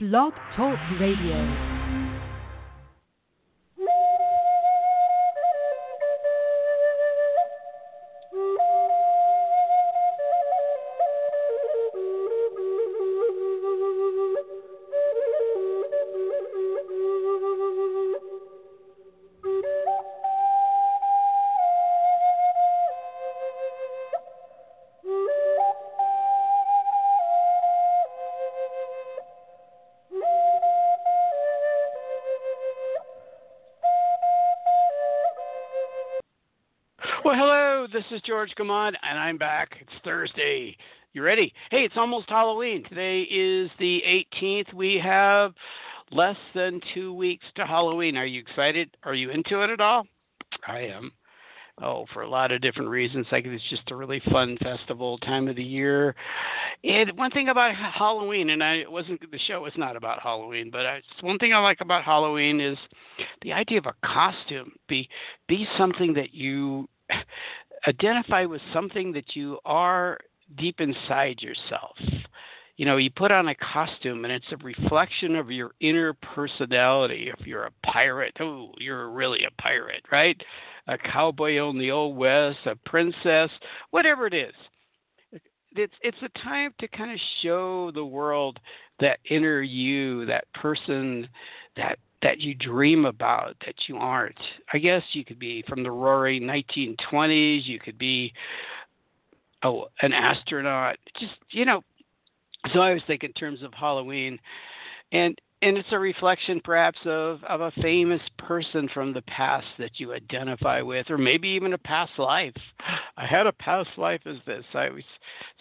Blog Talk Radio. Is George Gamond, and I'm back. It's Thursday. You ready? Hey, it's almost Halloween. Today is the 18th. We have less than two weeks to Halloween. Are you excited? Are you into it at all? I am. Oh, for a lot of different reasons. Like it's just a really fun festival time of the year. And one thing about Halloween, and I wasn't the show is not about Halloween, but I, one thing I like about Halloween is the idea of a costume. Be be something that you identify with something that you are deep inside yourself. You know, you put on a costume and it's a reflection of your inner personality. If you're a pirate, oh, you're really a pirate, right? A cowboy on the old west, a princess, whatever it is. It's it's a time to kind of show the world that inner you, that person, that that you dream about that you aren't. I guess you could be from the roaring 1920s. You could be oh an astronaut. Just you know. So I always think in terms of Halloween, and and it's a reflection perhaps of of a famous person from the past that you identify with, or maybe even a past life. I had a past life as this. I was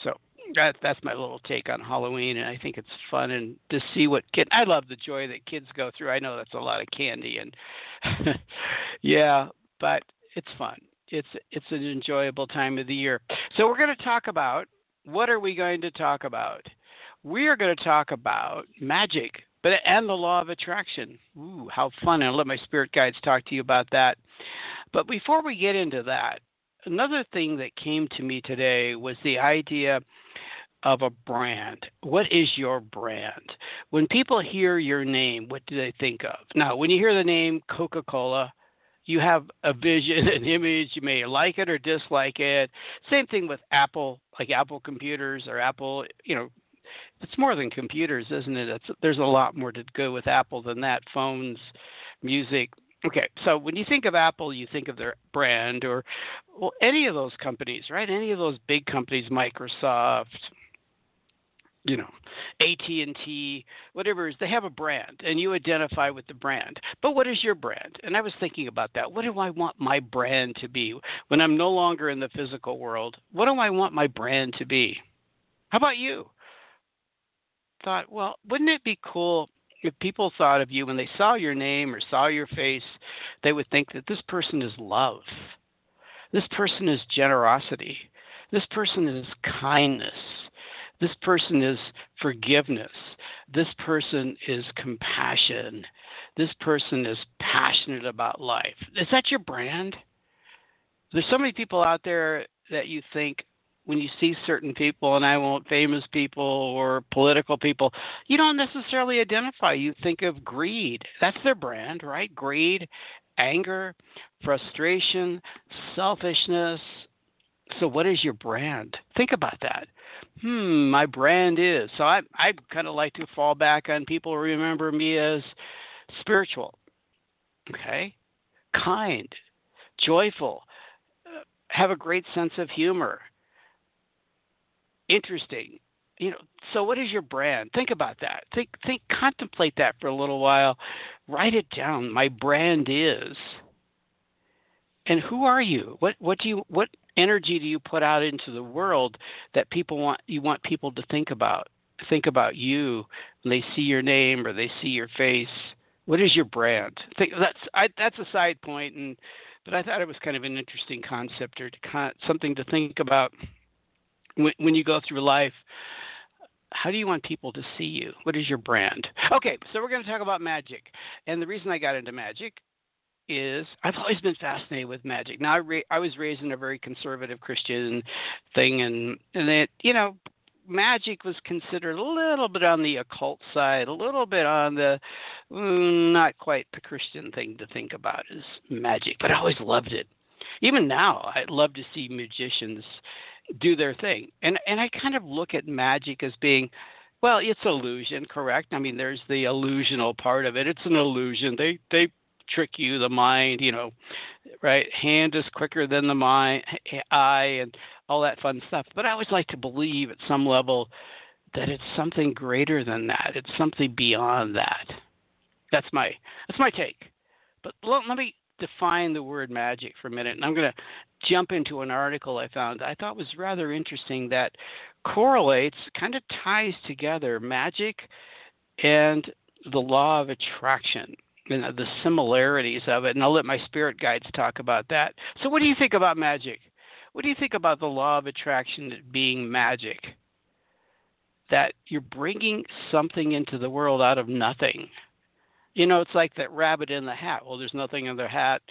so that that's my little take on Halloween, and I think it's fun and to see what kid. I love the joy that kids go through. I know that's a lot of candy, and yeah, but it's fun. It's it's an enjoyable time of the year. So we're going to talk about what are we going to talk about? We are going to talk about magic, but and the law of attraction. Ooh, how fun! And I'll let my spirit guides talk to you about that. But before we get into that, another thing that came to me today was the idea of a brand. What is your brand? When people hear your name, what do they think of? Now, when you hear the name Coca Cola, you have a vision, an image. You may like it or dislike it. Same thing with Apple, like Apple computers or Apple, you know, it's more than computers, isn't it? It's, there's a lot more to go with Apple than that. Phones, music, Okay, so when you think of Apple, you think of their brand, or well, any of those companies, right? Any of those big companies, Microsoft, you know, AT and T, whatever it is, they have a brand, and you identify with the brand. But what is your brand? And I was thinking about that. What do I want my brand to be when I'm no longer in the physical world? What do I want my brand to be? How about you? Thought, well, wouldn't it be cool if people thought of you when they saw your name or saw your face, they would think that this person is love. This person is generosity. This person is kindness. This person is forgiveness. This person is compassion. This person is passionate about life. Is that your brand? There's so many people out there that you think when you see certain people, and I won't famous people or political people, you don't necessarily identify. You think of greed. That's their brand, right? Greed, anger, frustration, selfishness. So, what is your brand? Think about that. Hmm, my brand is. So, I I kind of like to fall back on people who remember me as spiritual, okay, kind, joyful, uh, have a great sense of humor interesting. You know, so what is your brand? Think about that. Think think contemplate that for a little while. Write it down. My brand is and who are you? What what do you what energy do you put out into the world that people want you want people to think about? Think about you when they see your name or they see your face. What is your brand? Think that's I, that's a side point, and but I thought it was kind of an interesting concept or to, something to think about when, when you go through life, how do you want people to see you? What is your brand? Okay, so we're going to talk about magic. And the reason I got into magic is I've always been fascinated with magic. Now I, ra- I was raised in a very conservative Christian thing, and and it you know magic was considered a little bit on the occult side, a little bit on the mm, not quite the Christian thing to think about is magic, but I always loved it. Even now, I love to see magicians do their thing. And and I kind of look at magic as being well, it's illusion, correct? I mean, there's the illusional part of it. It's an illusion. They they trick you, the mind, you know, right? Hand is quicker than the mind, eye, and all that fun stuff. But I always like to believe at some level that it's something greater than that. It's something beyond that. That's my that's my take. But let, let me define the word magic for a minute, and I'm going to jump into an article I found I thought was rather interesting that correlates, kind of ties together magic and the law of attraction and the similarities of it. And I'll let my spirit guides talk about that. So, what do you think about magic? What do you think about the law of attraction being magic? That you're bringing something into the world out of nothing. You know, it's like that rabbit in the hat. Well, there's nothing in their hat.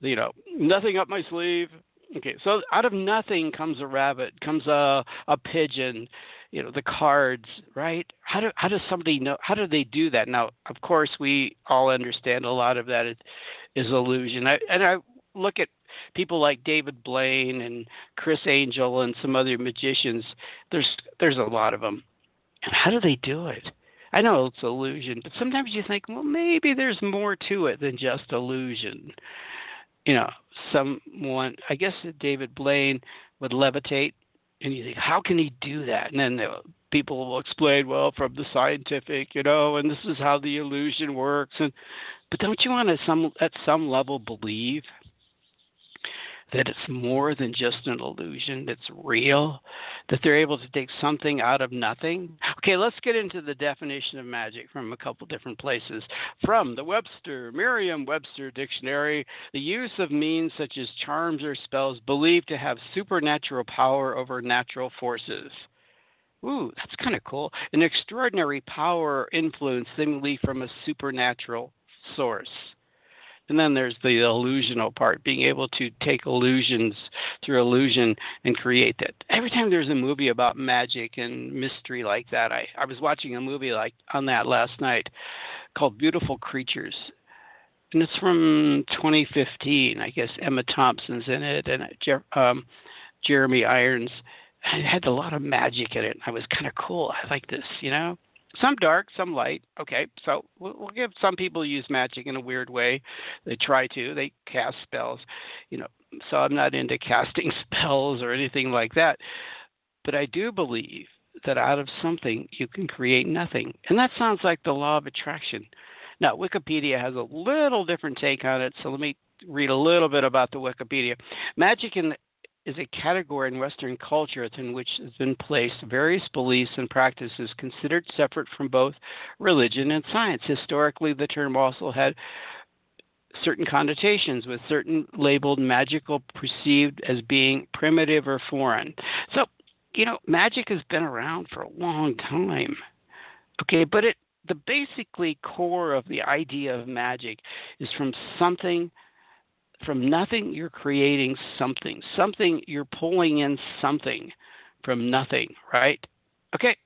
You know, nothing up my sleeve. Okay, so out of nothing comes a rabbit, comes a a pigeon, you know, the cards, right? How do how does somebody know? How do they do that? Now, of course, we all understand a lot of that is, is illusion. I, and I look at people like David Blaine and Criss Angel and some other magicians. There's there's a lot of them, and how do they do it? I know it's illusion, but sometimes you think, well, maybe there's more to it than just illusion. You know, someone, I guess David Blaine would levitate, and you think, how can he do that? And then the people will explain, well, from the scientific, you know, and this is how the illusion works. And but don't you want to some at some level believe that it's more than just an illusion, that's real, that they're able to take something out of nothing. Okay, let's get into the definition of magic from a couple different places. From the Webster, Merriam Webster Dictionary, the use of means such as charms or spells believed to have supernatural power over natural forces. Ooh, that's kind of cool. An extraordinary power or influence seemingly from a supernatural source. And then there's the illusional part, being able to take illusions through illusion and create that. Every time there's a movie about magic and mystery like that, I, I was watching a movie like on that last night called Beautiful Creatures. And it's from 2015. I guess Emma Thompson's in it and um, Jeremy Irons. And It had a lot of magic in it. I was kind of cool. I like this, you know some dark, some light. Okay, so we'll, we'll, give some people use magic in a weird way. They try to. They cast spells, you know. So I'm not into casting spells or anything like that. But I do believe that out of something you can create nothing, and that sounds like the law of attraction. Now Wikipedia has a little different take on it, so let me read a little bit about the Wikipedia. Magic in is a category in Western culture in which has been placed various beliefs and practices considered separate from both religion and science. Historically, the term also had certain connotations, with certain labeled magical perceived as being primitive or foreign. So, you know, magic has been around for a long time. Okay, but it the basically core of the idea of magic is from something from nothing, you're creating something. Something, you're pulling in something from nothing, right? Okay.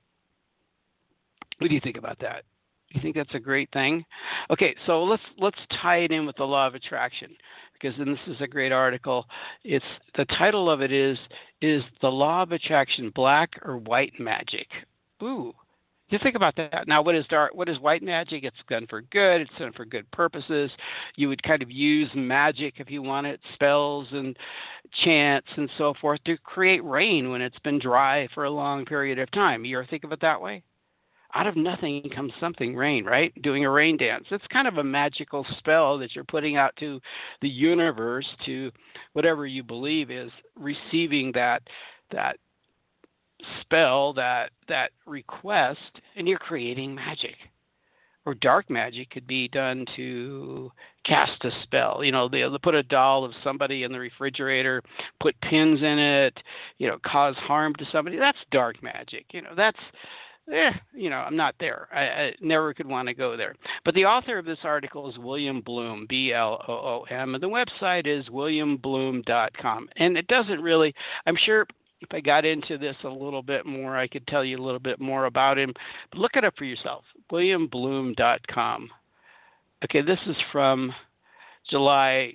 What do you think about that? You think that's a great thing? Okay, so let's let's tie it in with the law of attraction because then this is a great article. It's the title of it is is the law of attraction black or white magic? Ooh, you think about that. Now, what is dark? What is white magic? It's done for good. It's done for good purposes. You would kind of use magic if you wanted, spells and chants and so forth to create rain when it's been dry for a long period of time. You ever think of it that way? Out of nothing comes something, rain, right? Doing a rain dance. It's kind of a magical spell that you're putting out to the universe, to whatever you believe is receiving that that spell that that request and you're creating magic or dark magic could be done to cast a spell. You know, they'll put a doll of somebody in the refrigerator, put pins in it, you know, cause harm to somebody. That's dark magic. You know, that's, eh, you know, I'm not there. I, I never could want to go there. But the author of this article is William Bloom, B L O O M, and the website is williambloom.com. And it doesn't really, I'm sure if I got into this a little bit more, I could tell you a little bit more about him. But look it up for yourself. WilliamBloom.com. Okay, this is from July,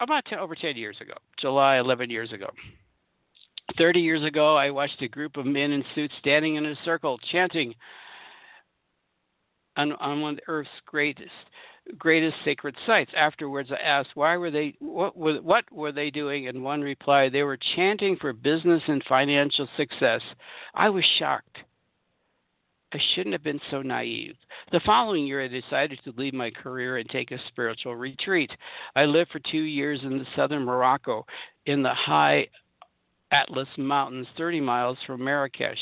about 10, over 10 years ago, July 11 years ago. 30 years ago, I watched a group of men in suits standing in a circle chanting on, on one of Earth's greatest greatest sacred sites. Afterwards, I asked, why were they, what were, what were they doing? And one replied, they were chanting for business and financial success. I was shocked. I shouldn't have been so naive. The following year, I decided to leave my career and take a spiritual retreat. I lived for two years in the southern Morocco in the high Atlas Mountains, 30 miles from Marrakesh.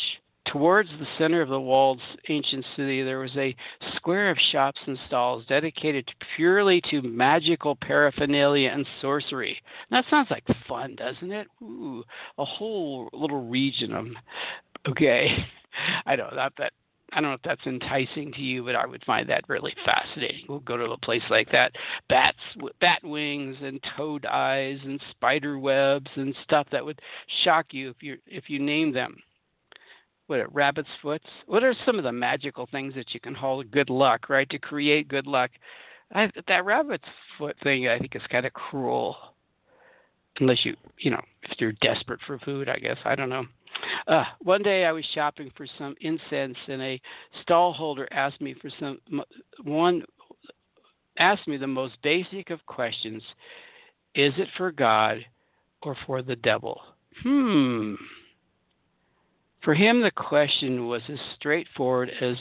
Towards the center of the walled ancient city, there was a square of shops and stalls dedicated purely to magical paraphernalia and sorcery. That sounds like fun, doesn't it? Ooh, a whole little region of. Okay, I don't know that I don't know if that's enticing to you, but I would find that really fascinating. We'll go to a place like that. Bats, bat wings, and toad eyes, and spider webs, and stuff that would shock you if you if you name them what are rabbit's foots? What are some of the magical things that you can hold good luck, right? To create good luck. I, that rabbit's foot thing, I think, is kind of cruel. Unless you, you know, if you're desperate for food, I guess. I don't know. Uh, one day I was shopping for some incense, and a stall holder asked me for some one asked me the most basic of questions: Is it for God or for the devil? Hmm. For him, the question was as straightforward as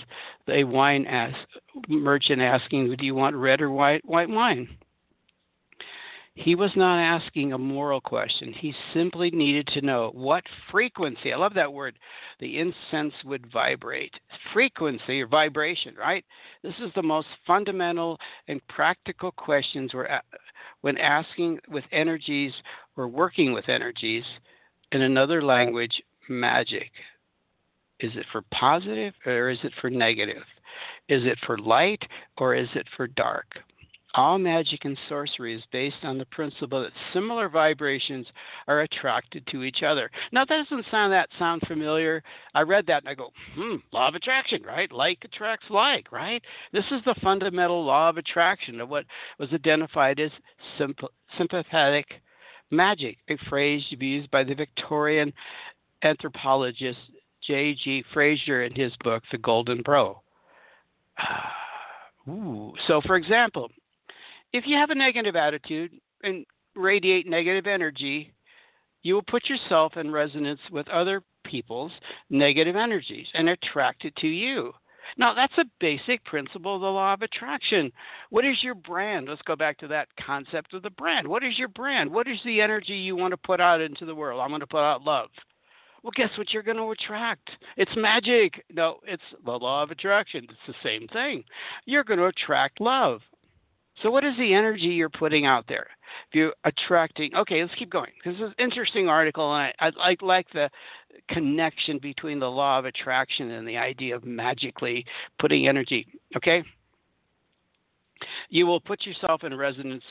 a wine ask, merchant asking, "Do you want red or white white wine?" He was not asking a moral question. He simply needed to know what frequency, I love that word, the incense would vibrate. Frequency or vibration, right? This is the most fundamental and practical questions when asking with energies or working with energies in another language, magic. Is it for positive or is it for negative? Is it for light or is it for dark? All magic and sorcery is based on the principle that similar vibrations are attracted to each other. Now, that doesn't sound that sound familiar. I read that and I go, hmm, law of attraction, right? Like attracts like, right? This is the fundamental law of attraction of what was identified as sympathetic magic, a phrase used by the Victorian anthropologist J.G. Frazer in his book, The Golden Pro. Ooh. So, for example, if you have a negative attitude and radiate negative energy, you will put yourself in resonance with other people's negative energies and attract it to you. Now, that's a basic principle of the law of attraction. What is your brand? Let's go back to that concept of the brand. What is your brand? What is the energy you want to put out into the world? I'm going to put out love. Well, guess what you're going to attract? It's magic. No, it's the law of attraction. It's the same thing. You're going to attract love. So, what is the energy you're putting out there? If you're attracting, okay, let's keep going. This is an interesting article, and I, I, I like the connection between the law of attraction and the idea of magically putting energy. Okay? You will put yourself in resonance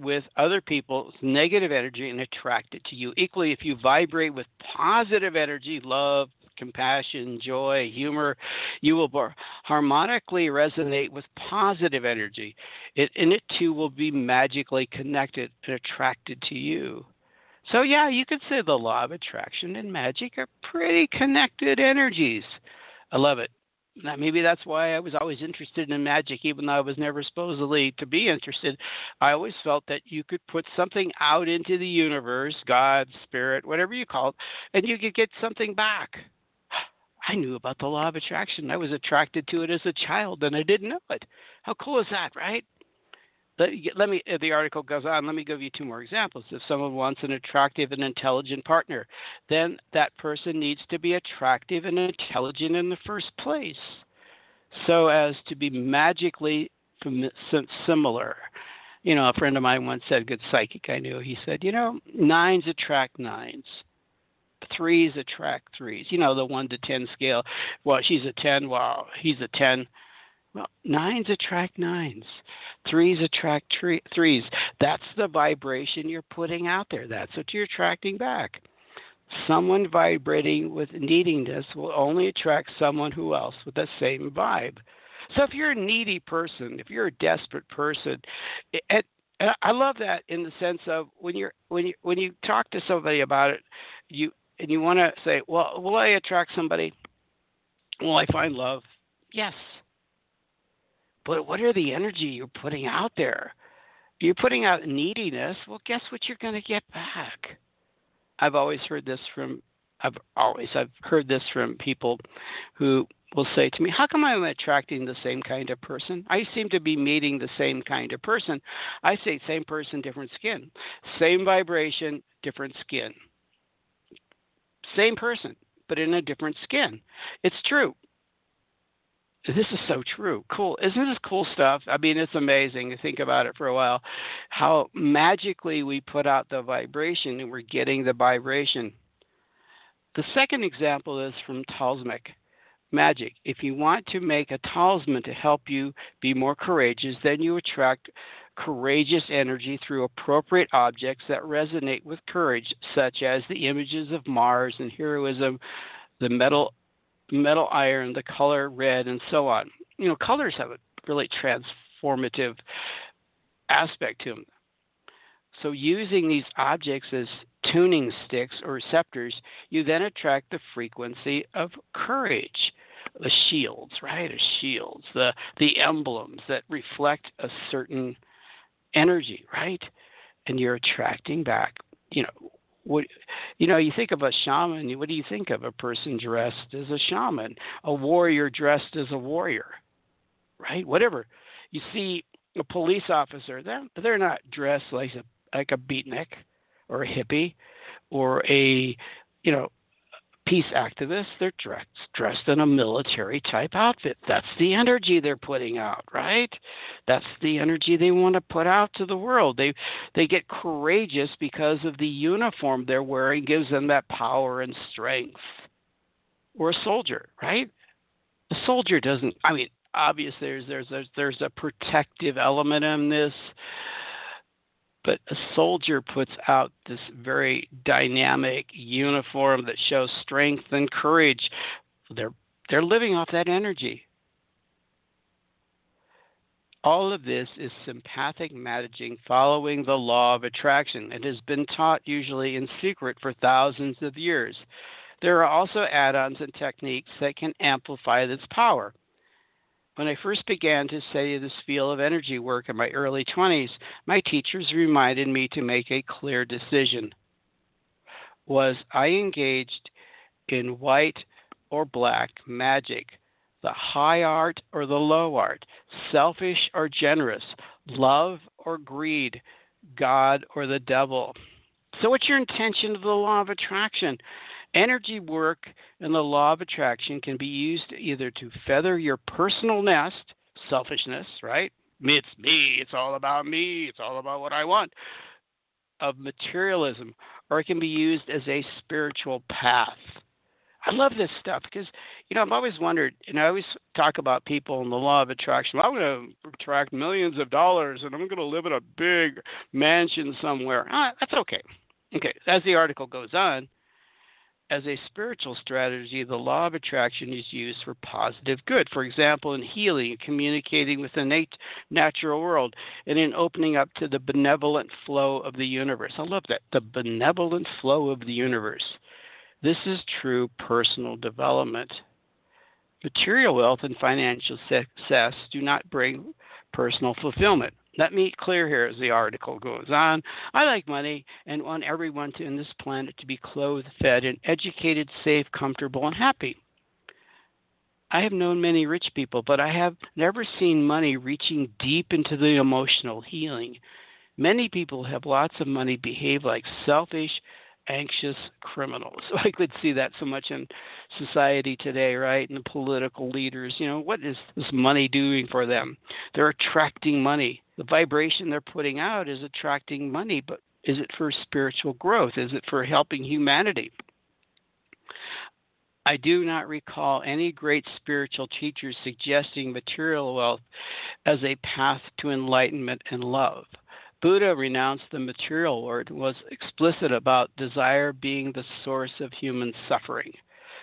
with other people's negative energy and attract it to you. Equally, if you vibrate with positive energy, love, compassion, joy, humor, you will harmonically resonate with positive energy. It, and it too will be magically connected and attracted to you. So, yeah, you could say the law of attraction and magic are pretty connected energies. I love it. Now, maybe that's why I was always interested in magic, even though I was never supposedly to be interested. I always felt that you could put something out into the universe, God, spirit, whatever you call it, and you could get something back. I knew about the law of attraction. I was attracted to it as a child, and I didn't know it. How cool is that, right? Let me uh, the article goes on. Let me give you two more examples. If someone wants an attractive and intelligent partner then that person needs to be attractive and intelligent in the first place so as to be magically similar. You know a friend of mine once said good psychic i knew. He said you know nines attract nines. Threes attract threes. You know the one to ten scale. Well she's a ten well he's a ten well, nines attract nines. Threes attract tre- threes. That's the vibration you're putting out there. That's what you're attracting back. Someone vibrating with neediness will only attract someone who else with the same vibe. So if you're a needy person, if you're a desperate person, I love that in the sense of when you're when you when you talk to somebody about it, you and you want to say, well, will I attract somebody? Will I find love? Yes. But what are the energy you're putting out there? You're putting out neediness. Well, guess what you're going to get back? I've always heard this from I've always I've heard this from people who will say to me, "How come I'm attracting the same kind of person? I seem to be meeting the same kind of person." I say, "Same person, different skin. Same vibration, different skin. Same person, but in a different skin." It's true. This is so true. Cool. Isn't this cool stuff? I mean, it's amazing to think about it for a while. How magically we put out the vibration and we're getting the vibration. The second example is from talismanic magic. If you want to make a talisman to help you be more courageous, then you attract courageous energy through appropriate objects that resonate with courage, such as the images of Mars and heroism, the metal metal iron, the color red, and so on. You know, colors have a really transformative aspect to them. So, using these objects as tuning sticks or receptors, you then attract the frequency of courage. The shields, right? The shields, the the emblems that reflect a certain energy, right? And you're attracting back, you know, what you know you think of a shaman what do you think of? A person dressed as a shaman a warrior dressed as a warrior right? Whatever. You see a police officer they're they're not dressed like a like a beatnik or a hippie or a you know peace activists, they're dressed, dressed in a military type outfit. That's the energy they're putting out, right? That's the energy they want to put out to the world. They they get courageous because of the uniform they're wearing gives them that power and strength. Or a soldier, right? A soldier doesn't. I mean, obviously there's there's there's, there's a protective element in this but a soldier puts out this very dynamic uniform that shows strength and courage. They're they're living off that energy. All of this is sympathetic matching following the law of attraction. It has been taught usually in secret for thousands of years. There are also add ons and techniques that can amplify this power. When I first began to study this field of energy work in my early 20s, my teachers reminded me to make a clear decision. Was I engaged in white or black magic, the high art or the low art, selfish or generous, love or greed, God or the devil? So, what's your intention of the law of attraction? Energy work and the law of attraction can be used either to feather your personal nest, selfishness, right? It's me, it's all about me, it's all about what I want, of materialism, or it can be used as a spiritual path. I love this stuff because, you know, I've always wondered, and I always talk about people and the law of attraction. I'm going to attract millions of dollars and I'm going to live in a big mansion somewhere. Ah, that's okay. Okay, as the article goes on, as a spiritual strategy, the law of attraction is used for positive good. For example, in healing, communicating with the nat- natural world, and in opening up to the benevolent flow of the universe. I love that. The benevolent flow of the universe. This is true personal development. Material wealth and financial success do not bring personal fulfillment. Let me clear here as the article goes on. I like money and want everyone to, in this planet to be clothed, fed, and educated, safe, comfortable, and happy. I have known many rich people, but I have never seen money reaching deep into the emotional healing. Many people have lots of money behave like selfish, anxious criminals. I could see that so much in society today, right? And the political leaders, you know, what is this money doing for them? They're attracting money. The vibration they're putting out is attracting money, but is it for spiritual growth? Is it for helping humanity? I do not recall any great spiritual teachers suggesting material wealth as a path to enlightenment and love. Buddha renounced the material world and was explicit about desire being the source of human suffering.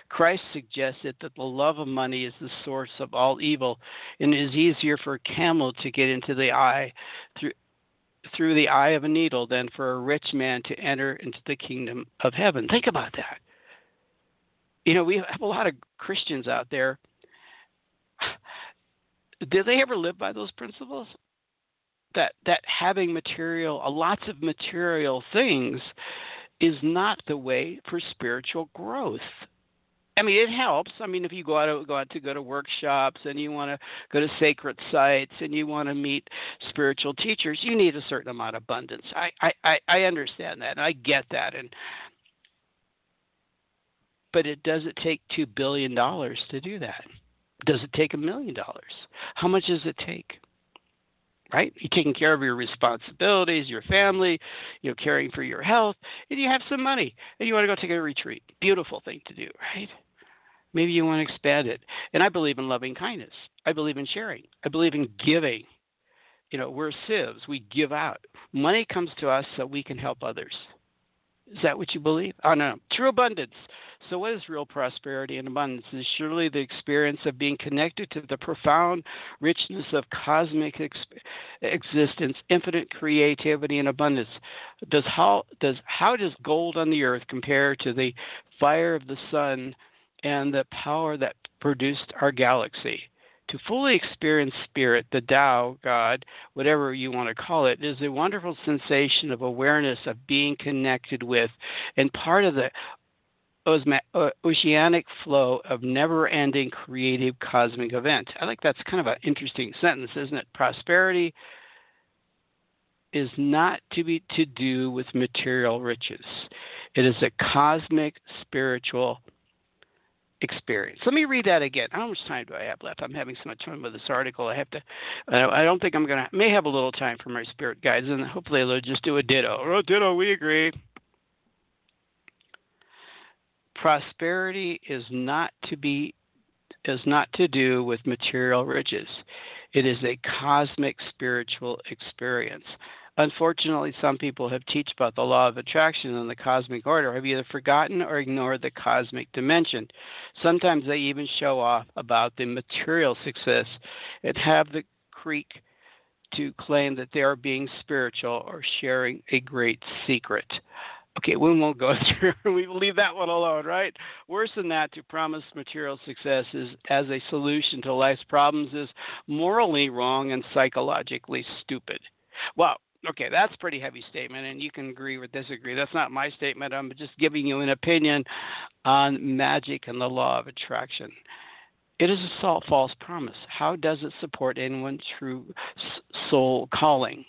Christ suggested that the love of money is the source of all evil, and it is easier for a camel to get into the eye through through the eye of a needle than for a rich man to enter into the kingdom of heaven. Think about that. You know, we have a lot of Christians out there. Did they ever live by those principles? That that having material, uh, lots of material things, is not the way for spiritual growth. I mean, it helps. I mean, if you go out go out to go to workshops and you want to go to sacred sites and you want to meet spiritual teachers, you need a certain amount of abundance. I I I understand that and I get that. And but it does it take two billion dollars to do that? Does it take a million dollars? How much does it take? Right? You're taking care of your responsibilities, your family, you know, caring for your health, and you have some money and you want to go take a retreat. Beautiful thing to do, right? Maybe you want to expand it. And I believe in loving kindness. I believe in sharing. I believe in giving. You know, we're sieves. We give out. Money comes to us so we can help others. Is that what you believe? Oh, no. True abundance. So, what is real prosperity and abundance? Is surely the experience of being connected to the profound richness of cosmic ex- existence, infinite creativity, and abundance. Does how does how does gold on the earth compare to the fire of the sun and the power that produced our galaxy. To fully experience spirit, the Tao, God, whatever you want to call it, is a wonderful sensation of awareness of being connected with and part of the Uh, oceanic flow of never ending creative cosmic event. I think that's kind of an interesting sentence, isn't it? Prosperity is not to be to do with material riches. It is a cosmic spiritual experience. Let me read that again. How much time do I have left? I'm having so much fun with this article. I have to. I don't think I'm gonna. May have a little time for my spirit guides, and hopefully they'll just do a ditto. Oh, ditto. We agree. Prosperity is not to be is not to do with material riches. It is a cosmic spiritual experience. Unfortunately, some people have taught about the law of attraction and the cosmic order have either forgotten or ignored the cosmic dimension. Sometimes they even show off about the material success and have the creek to claim that they are being spiritual or sharing a great secret. Okay, we won't go through. we will leave that one alone, right? Worse than that, to promise material success is, as a solution to life's problems is morally wrong and psychologically stupid. Well, Okay, that's a pretty heavy statement, and you can agree or disagree. That's not my statement. I'm just giving you an opinion on magic and the law of attraction. It is a false promise. How does it support anyone's true soul calling?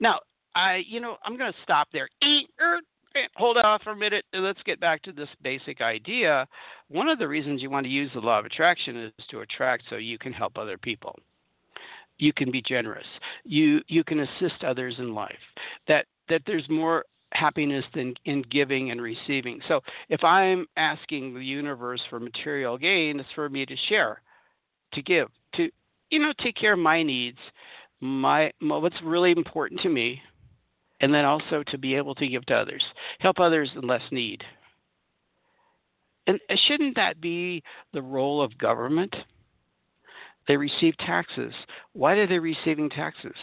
Now, I, you know, I'm going to stop there. Er, Eh, hold off for a minute and let's get back to this basic idea. One of the reasons you want to use the law of attraction is to attract so you can help other people you can be generous. You you can assist others in life. That that there's more happiness than in giving and receiving. So if I'm asking the universe for material gain, it's for me to share, to give, to you know take care of my needs, my what's really important to me, and then also to be able to give to others, help others in less need. And shouldn't that be the role of government? They receive taxes. Why are they receiving taxes?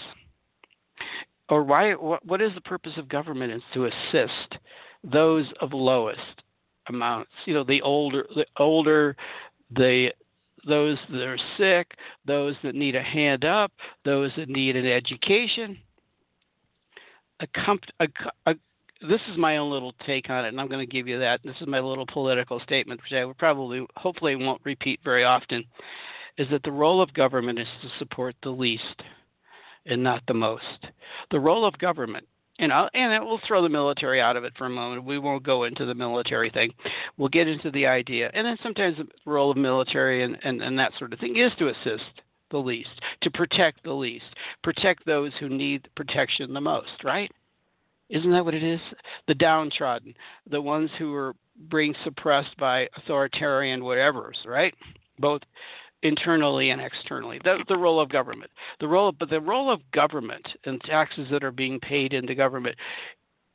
Or why? What, is the purpose of government? Is to assist those of lowest amounts. You know, the older, the older, the those that are sick, those that need a hand up, those that need an education. A, a, this is my own little take on it, and I'm going to give you that. This is my little political statement, which I would probably, hopefully, won't repeat very often is that the role of government is to support the least and not the most. The role of government, and I'll, and we'll throw the military out of it for a moment. We won't go into the military thing. We'll get into the idea, and then sometimes the role of military and, and, and that sort of thing is to assist the least, to protect the least, protect those who need protection the most, right? Isn't that what it is? The downtrodden, the ones who are being suppressed by authoritarian whatevers, right? Both internally and externally. The role of government. The role, of, but the role of government and taxes that are being paid into government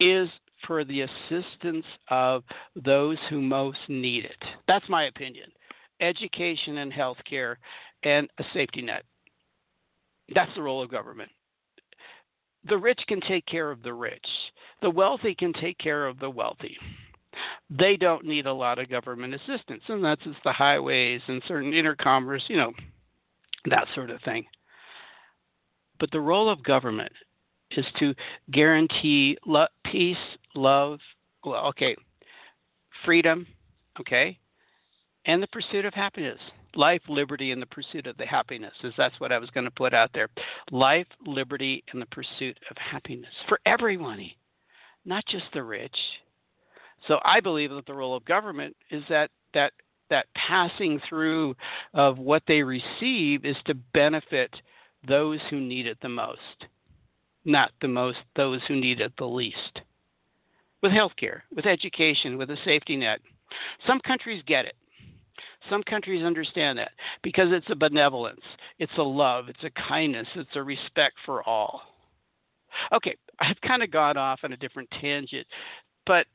is for the assistance of those who most need it. That's my opinion. Education and health care and a safety net. That's the role of government. The rich can take care of the rich. The wealthy can take care of the wealthy. They don't need a lot of government assistance, and that's just the highways and certain intercommerce, you know, that sort of thing. But the role of government is to guarantee lo- peace, love, well, okay, freedom, okay, and the pursuit of happiness. Life, liberty, and the pursuit of the happiness. Is that's what I was going to put out there. Life, liberty, and the pursuit of happiness for everyone, not just the rich. So I believe that the role of government is that that that passing through of what they receive is to benefit those who need it the most not the most those who need it the least. With healthcare, with education, with a safety net. Some countries get it. Some countries understand that because it's a benevolence, it's a love, it's a kindness, it's a respect for all. Okay, I've kind of gone off on a different tangent, but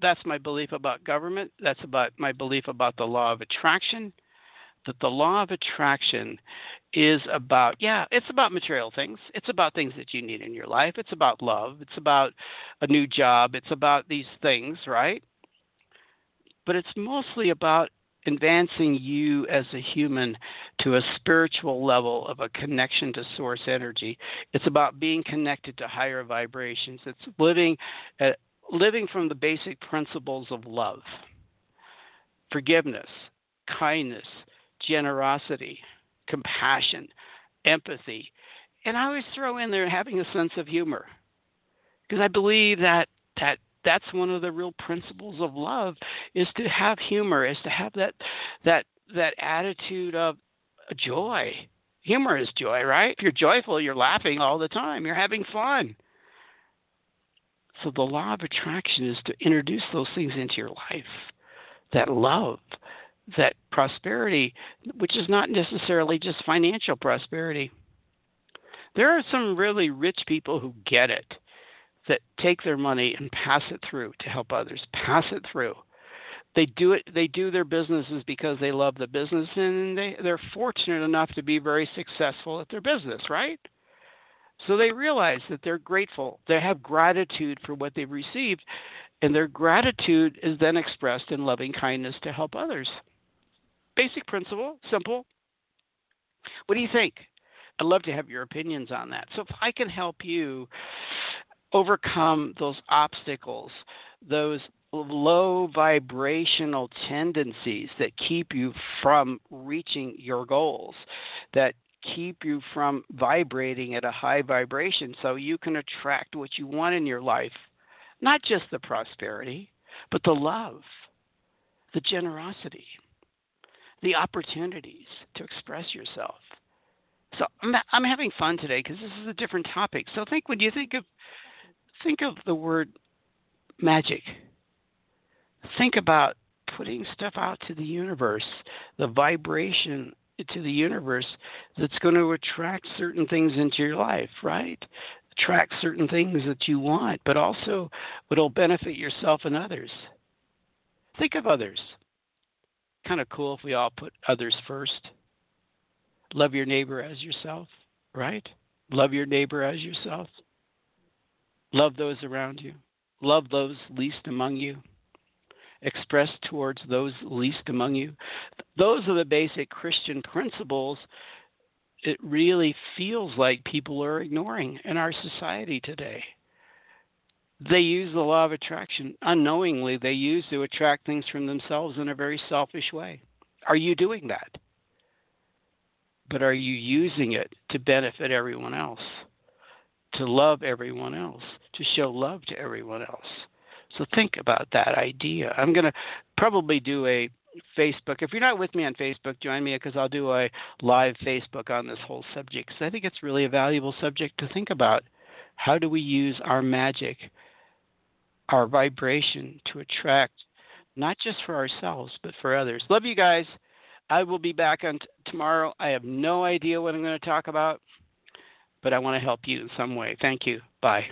that's my belief about government. That's about my belief about the law of attraction that the law of attraction is about yeah it's about material things it's about things that you need in your life it's about love it's about a new job it's about these things right but it's mostly about advancing you as a human to a spiritual level of a connection to source energy it's about being connected to higher vibrations it's living uh, living from the basic principles of love forgiveness kindness generosity, compassion, empathy. And I always throw in there having a sense of humor. Because I believe that that that's one of the real principles of love is to have humor, is to have that that that attitude of joy. Humor is joy, right? If you're joyful, you're laughing all the time. You're having fun. So the law of attraction is to introduce those things into your life. That love, that prosperity, which is not necessarily just financial prosperity. There are some really rich people who get it, that take their money and pass it through to help others, pass it through. They do it. They do their businesses because they love the business, and they they're fortunate enough to be very successful at their business, right? So they realize that they're grateful. They have gratitude for what they've received, and their gratitude is then expressed in loving kindness to help others. Basic principle, simple. What do you think? I'd love to have your opinions on that. So if I can help you overcome those obstacles, those low vibrational tendencies that keep you from reaching your goals, that keep you from vibrating at a high vibration so you can attract what you want in your life. Not just the prosperity, but the love, the generosity, the opportunities to express yourself. So I'm I'm having fun today because this is a different topic. So think when you think of think of the word magic. Think about putting stuff out to the universe, the vibration to the universe that's going to attract certain things into your life, right? Attract certain things that you want, but also what'll benefit yourself and others. Think of others kind of cool if we all put others first. Love your neighbor as yourself, right? Love your neighbor as yourself. Love those around you. Love those least among you. Express towards those least among you. Those are the basic Christian principles it really feels like people are ignoring in our society today they use the law of attraction unknowingly they use to attract things from themselves in a very selfish way are you doing that but are you using it to benefit everyone else to love everyone else to show love to everyone else so think about that idea i'm going to probably do a facebook if you're not with me on facebook join me because i'll do a live facebook on this whole subject because i think it's really a valuable subject to think about how do we use our magic our vibration to attract not just for ourselves but for others. Love you guys. I will be back on t- tomorrow. I have no idea what I'm going to talk about, but I want to help you in some way. Thank you. Bye.